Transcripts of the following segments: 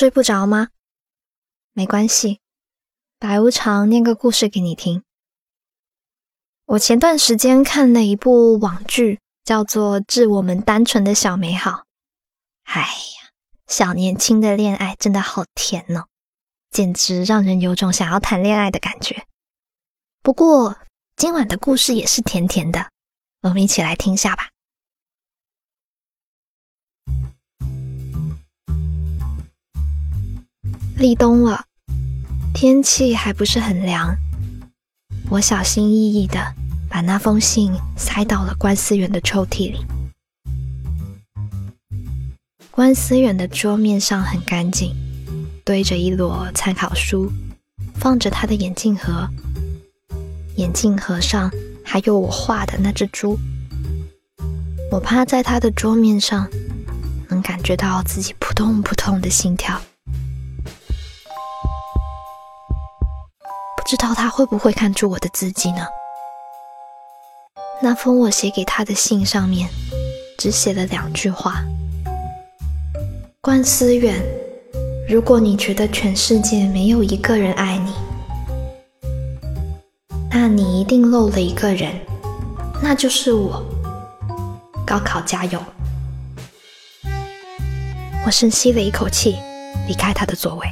睡不着吗？没关系，白无常念个故事给你听。我前段时间看了一部网剧，叫做《致我们单纯的小美好》。哎呀，小年轻的恋爱真的好甜哦，简直让人有种想要谈恋爱的感觉。不过今晚的故事也是甜甜的，我们一起来听下吧。立冬了，天气还不是很凉。我小心翼翼的把那封信塞到了关思远的抽屉里。关思远的桌面上很干净，堆着一摞参考书，放着他的眼镜盒。眼镜盒上还有我画的那只猪。我趴在他的桌面上，能感觉到自己扑通扑通的心跳。知道他会不会看出我的字迹呢？那封我写给他的信上面只写了两句话：“关思远，如果你觉得全世界没有一个人爱你，那你一定漏了一个人，那就是我。高考加油！”我深吸了一口气，离开他的座位。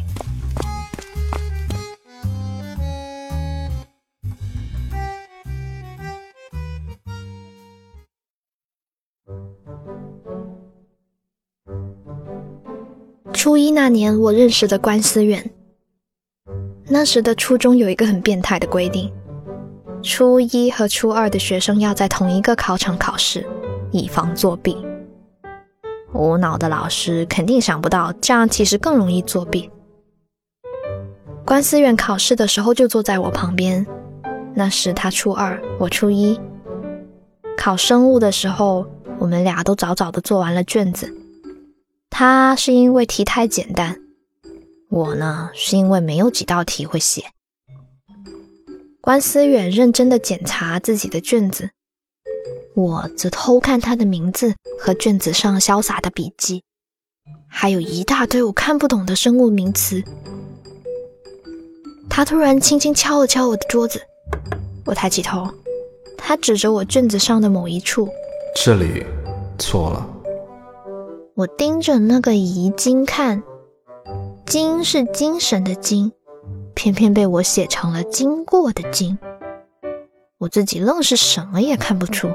初一那年，我认识的关思远。那时的初中有一个很变态的规定：初一和初二的学生要在同一个考场考试，以防作弊。无脑的老师肯定想不到，这样其实更容易作弊。关思远考试的时候就坐在我旁边，那时他初二，我初一。考生物的时候，我们俩都早早的做完了卷子。他是因为题太简单，我呢是因为没有几道题会写。关思远认真的检查自己的卷子，我则偷看他的名字和卷子上潇洒的笔记，还有一大堆我看不懂的生物名词。他突然轻轻敲了敲我的桌子，我抬起头，他指着我卷子上的某一处，这里错了。我盯着那个遗精看，精是精神的精，偏偏被我写成了经过的经。我自己愣是什么也看不出。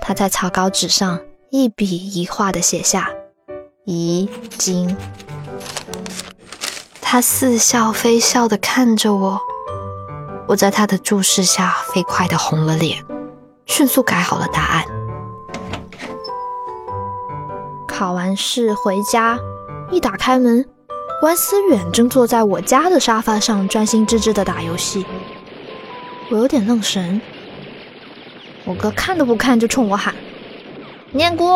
他在草稿纸上一笔一画的写下遗精。他似笑非笑的看着我，我在他的注视下飞快的红了脸，迅速改好了答案。考完试回家，一打开门，关思远正坐在我家的沙发上，专心致志的打游戏。我有点愣神。我哥看都不看就冲我喊：“念姑，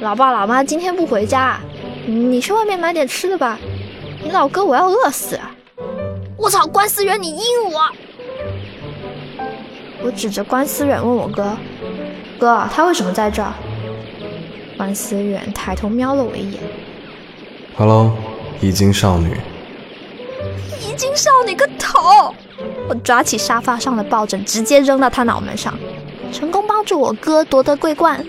老爸老妈今天不回家，你去外面买点吃的吧。你老哥我要饿死。”我操，关思远你阴我！我指着关思远问我哥：“哥，他为什么在这儿？”关思远抬头瞄了我一眼。Hello，遗精少女。遗精少女个头！我抓起沙发上的抱枕，直接扔到他脑门上，成功帮助我哥夺得桂冠。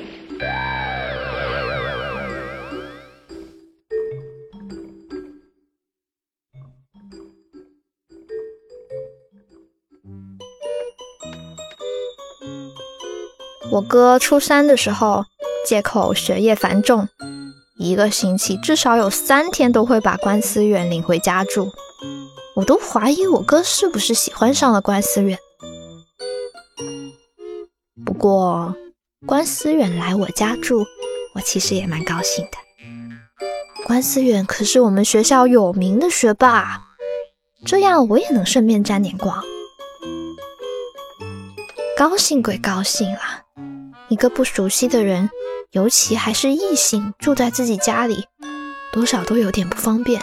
我哥初三的时候。借口学业繁重，一个星期至少有三天都会把关思远领回家住。我都怀疑我哥是不是喜欢上了关思远。不过关思远来我家住，我其实也蛮高兴的。关思远可是我们学校有名的学霸，这样我也能顺便沾点光。高兴归高兴啊，一个不熟悉的人。尤其还是异性住在自己家里，多少都有点不方便。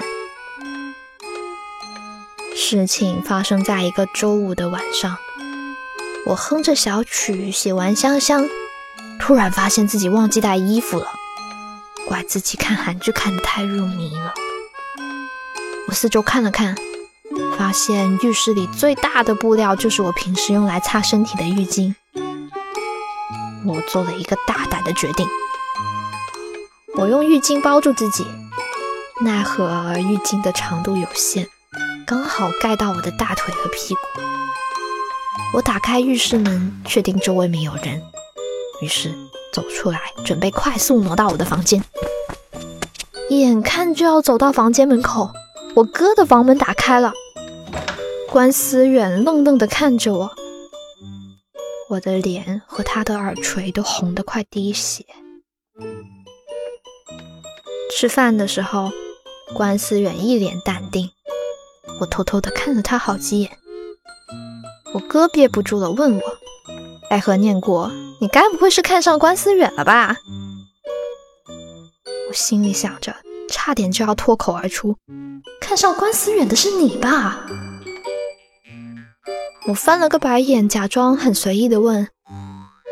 事情发生在一个周五的晚上，我哼着小曲写完香香，突然发现自己忘记带衣服了，怪自己看韩剧看得太入迷了。我四周看了看，发现浴室里最大的布料就是我平时用来擦身体的浴巾。我做了一个大胆的决定，我用浴巾包住自己，奈何浴巾的长度有限，刚好盖到我的大腿和屁股。我打开浴室门，确定周围没有人，于是走出来，准备快速挪到我的房间。眼看就要走到房间门口，我哥的房门打开了，关思远愣愣地看着我。我的脸和他的耳垂都红得快滴血。吃饭的时候，关思远一脸淡定，我偷偷的看了他好几眼。我哥憋不住了，问我：“爱和念过，你该不会是看上关思远了吧？”我心里想着，差点就要脱口而出：“看上关思远的是你吧？”我翻了个白眼，假装很随意的问：“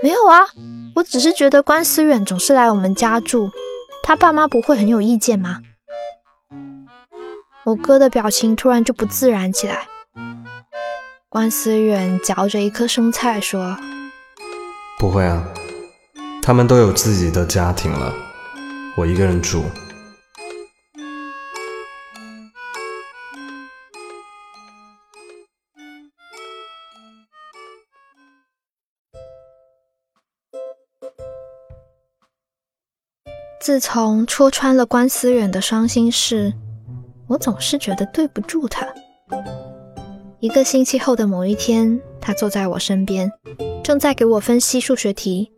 没有啊，我只是觉得关思远总是来我们家住，他爸妈不会很有意见吗？”我哥的表情突然就不自然起来。关思远嚼着一颗生菜说：“不会啊，他们都有自己的家庭了，我一个人住。”自从戳穿了关思远的伤心事，我总是觉得对不住他。一个星期后的某一天，他坐在我身边，正在给我分析数学题。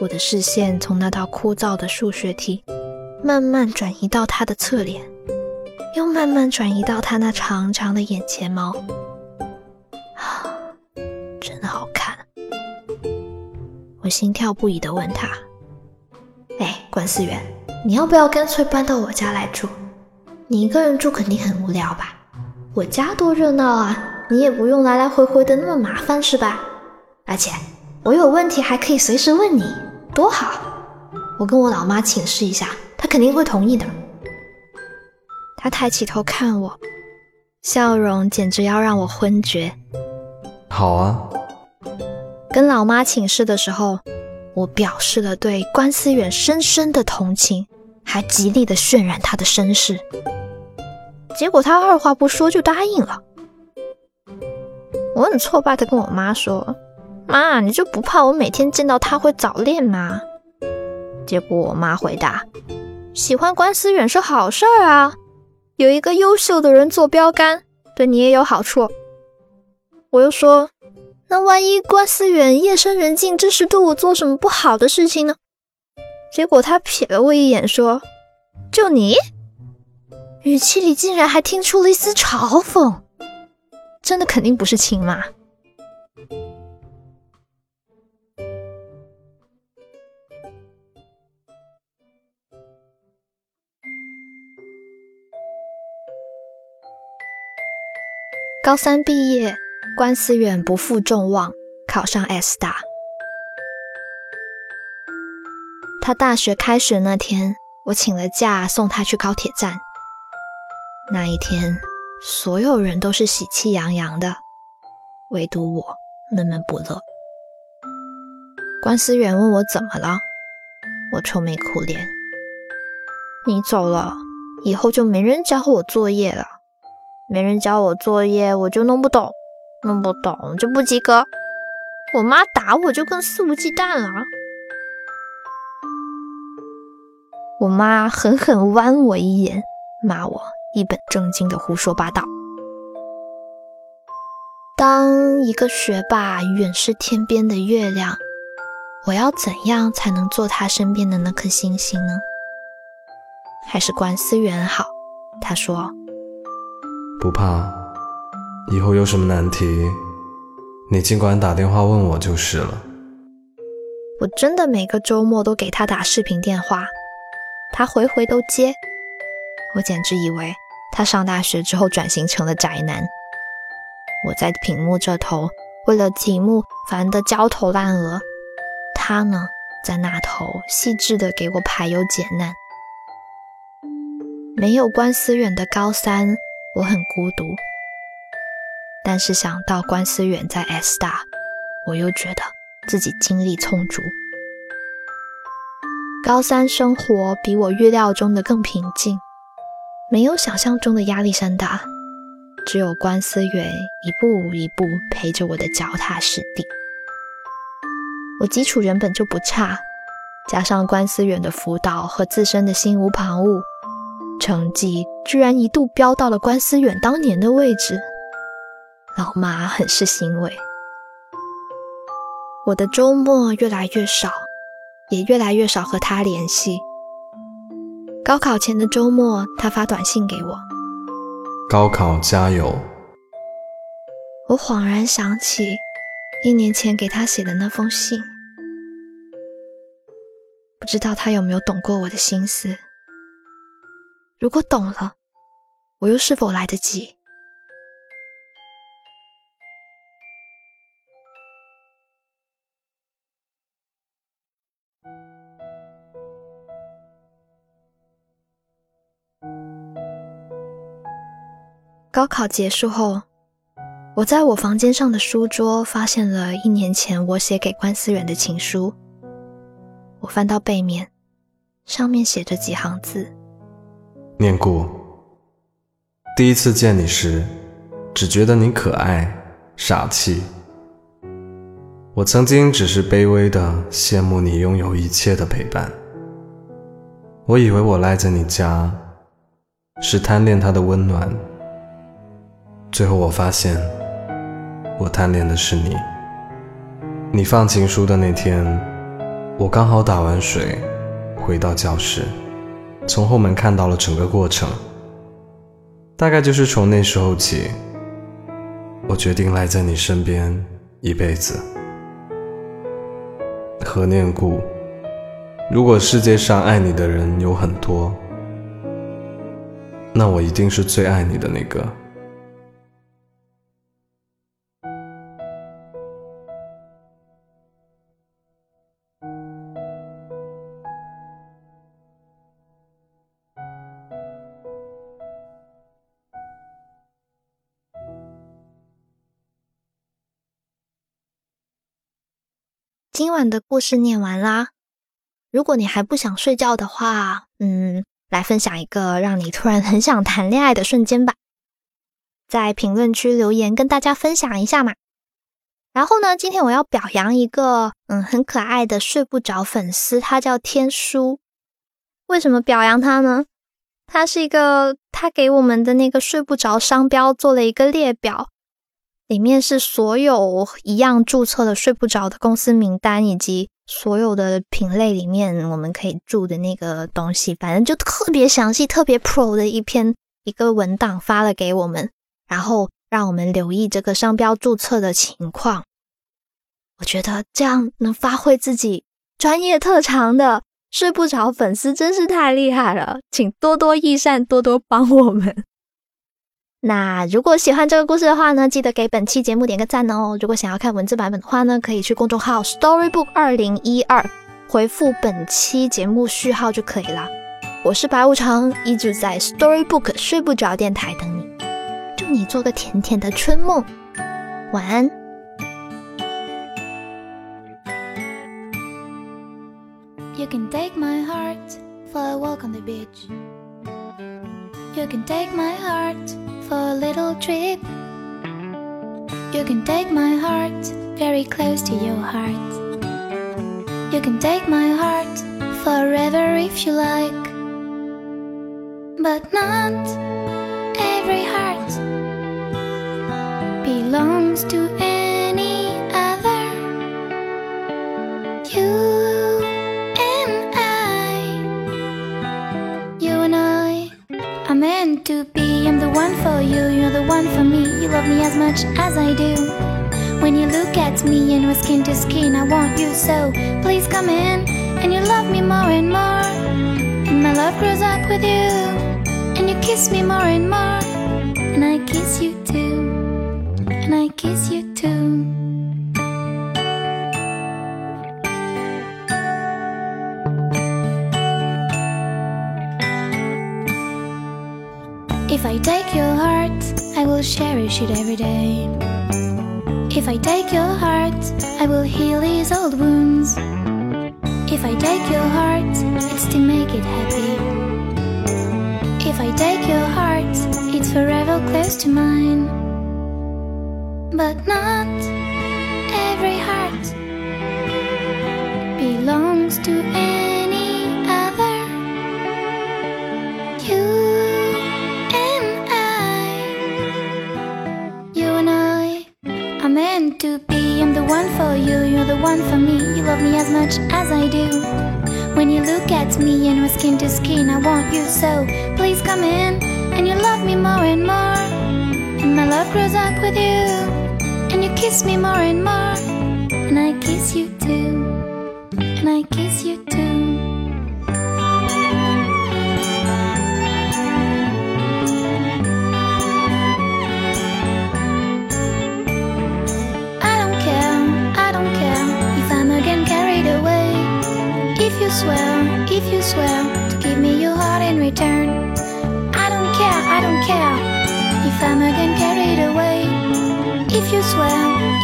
我的视线从那道枯燥的数学题，慢慢转移到他的侧脸，又慢慢转移到他那长长的眼睫毛。啊，真好看！我心跳不已地问他。哎，管思源，你要不要干脆搬到我家来住？你一个人住肯定很无聊吧？我家多热闹啊，你也不用来来回回的那么麻烦是吧？而且我有问题还可以随时问你，多好！我跟我老妈请示一下，她肯定会同意的。她抬起头看我，笑容简直要让我昏厥。好啊。跟老妈请示的时候。我表示了对关思远深深的同情，还极力的渲染他的身世。结果他二话不说就答应了。我很挫败的跟我妈说：“妈，你就不怕我每天见到他会早恋吗？”结果我妈回答：“喜欢关思远是好事儿啊，有一个优秀的人做标杆，对你也有好处。”我又说。那万一关思远夜深人静这时对我做什么不好的事情呢？结果他瞥了我一眼，说：“就你？”语气里竟然还听出了一丝嘲讽。真的肯定不是亲妈。高三毕业。关思远不负众望，考上 S 大。他大学开学那天，我请了假送他去高铁站。那一天，所有人都是喜气洋洋的，唯独我闷闷不乐。关思远问我怎么了，我愁眉苦脸。你走了以后，就没人教我作业了，没人教我作业，我就弄不懂。弄不懂就不及格，我妈打我就更肆无忌惮了。我妈狠狠剜我一眼，骂我一本正经的胡说八道。当一个学霸远视天边的月亮，我要怎样才能做他身边的那颗星星呢？还是关思远好？他说不怕。以后有什么难题，你尽管打电话问我就是了。我真的每个周末都给他打视频电话，他回回都接。我简直以为他上大学之后转型成了宅男。我在屏幕这头为了题目烦得焦头烂额，他呢在那头细致的给我排忧解难。没有关思远的高三，我很孤独。但是想到关思远在 S 大，我又觉得自己精力充足。高三生活比我预料中的更平静，没有想象中的压力山大，只有关思远一步一步陪着我的脚踏实地。我基础原本就不差，加上关思远的辅导和自身的心无旁骛，成绩居然一度飙到了关思远当年的位置，老妈很是欣慰。我的周末越来越少。也越来越少和他联系。高考前的周末，他发短信给我：“高考加油。”我恍然想起一年前给他写的那封信，不知道他有没有懂过我的心思。如果懂了，我又是否来得及？高考结束后，我在我房间上的书桌发现了一年前我写给关思远的情书。我翻到背面，上面写着几行字：“念故，第一次见你时，只觉得你可爱、傻气。我曾经只是卑微的羡慕你拥有一切的陪伴。我以为我赖在你家，是贪恋他的温暖。”最后我发现，我贪恋的是你。你放情书的那天，我刚好打完水，回到教室，从后门看到了整个过程。大概就是从那时候起，我决定赖在你身边一辈子。何念故，如果世界上爱你的人有很多，那我一定是最爱你的那个。今晚的故事念完啦。如果你还不想睡觉的话，嗯，来分享一个让你突然很想谈恋爱的瞬间吧，在评论区留言跟大家分享一下嘛。然后呢，今天我要表扬一个嗯很可爱的睡不着粉丝，他叫天书。为什么表扬他呢？他是一个他给我们的那个睡不着商标做了一个列表。里面是所有一样注册的睡不着的公司名单，以及所有的品类里面我们可以住的那个东西，反正就特别详细、特别 pro 的一篇一个文档发了给我们，然后让我们留意这个商标注册的情况。我觉得这样能发挥自己专业特长的睡不着粉丝真是太厉害了，请多多益善，多多帮我们。那如果喜欢这个故事的话呢，记得给本期节目点个赞哦。如果想要看文字版本的话呢，可以去公众号 Storybook 二零一二回复本期节目序号就可以了。我是白无常，一直在 Storybook 睡不着电台等你，祝你做个甜甜的春梦，晚安。You can take my heart for a walk on the beach. You can take my heart. For a little trip. You can take my heart very close to your heart. You can take my heart forever if you like. But not every heart belongs to any other. You and I, you and I are meant to be. I'm the one for you, you're the one for me. You love me as much as I do. When you look at me and we're skin to skin, I want you so. Please come in and you love me more and more. And my love grows up with you. And you kiss me more and more. And I kiss you take your heart, I will cherish it every day. If I take your heart, I will heal these old wounds. If I take your heart, it's to make it happy. If I take your heart, it's forever close to mine. But not every heart belongs to any are meant to be. I'm the one for you, you're the one for me. You love me as much as I do. When you look at me and we're skin to skin, I want you so. Please come in and you love me more and more. And my love grows up with you. And you kiss me more and more. And I kiss you too. And I kiss you to give me your heart in return. I don't care, I don't care if I'm again carried away. If you swear,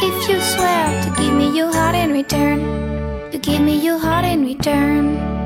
if you swear to give me your heart in return, to give me your heart in return.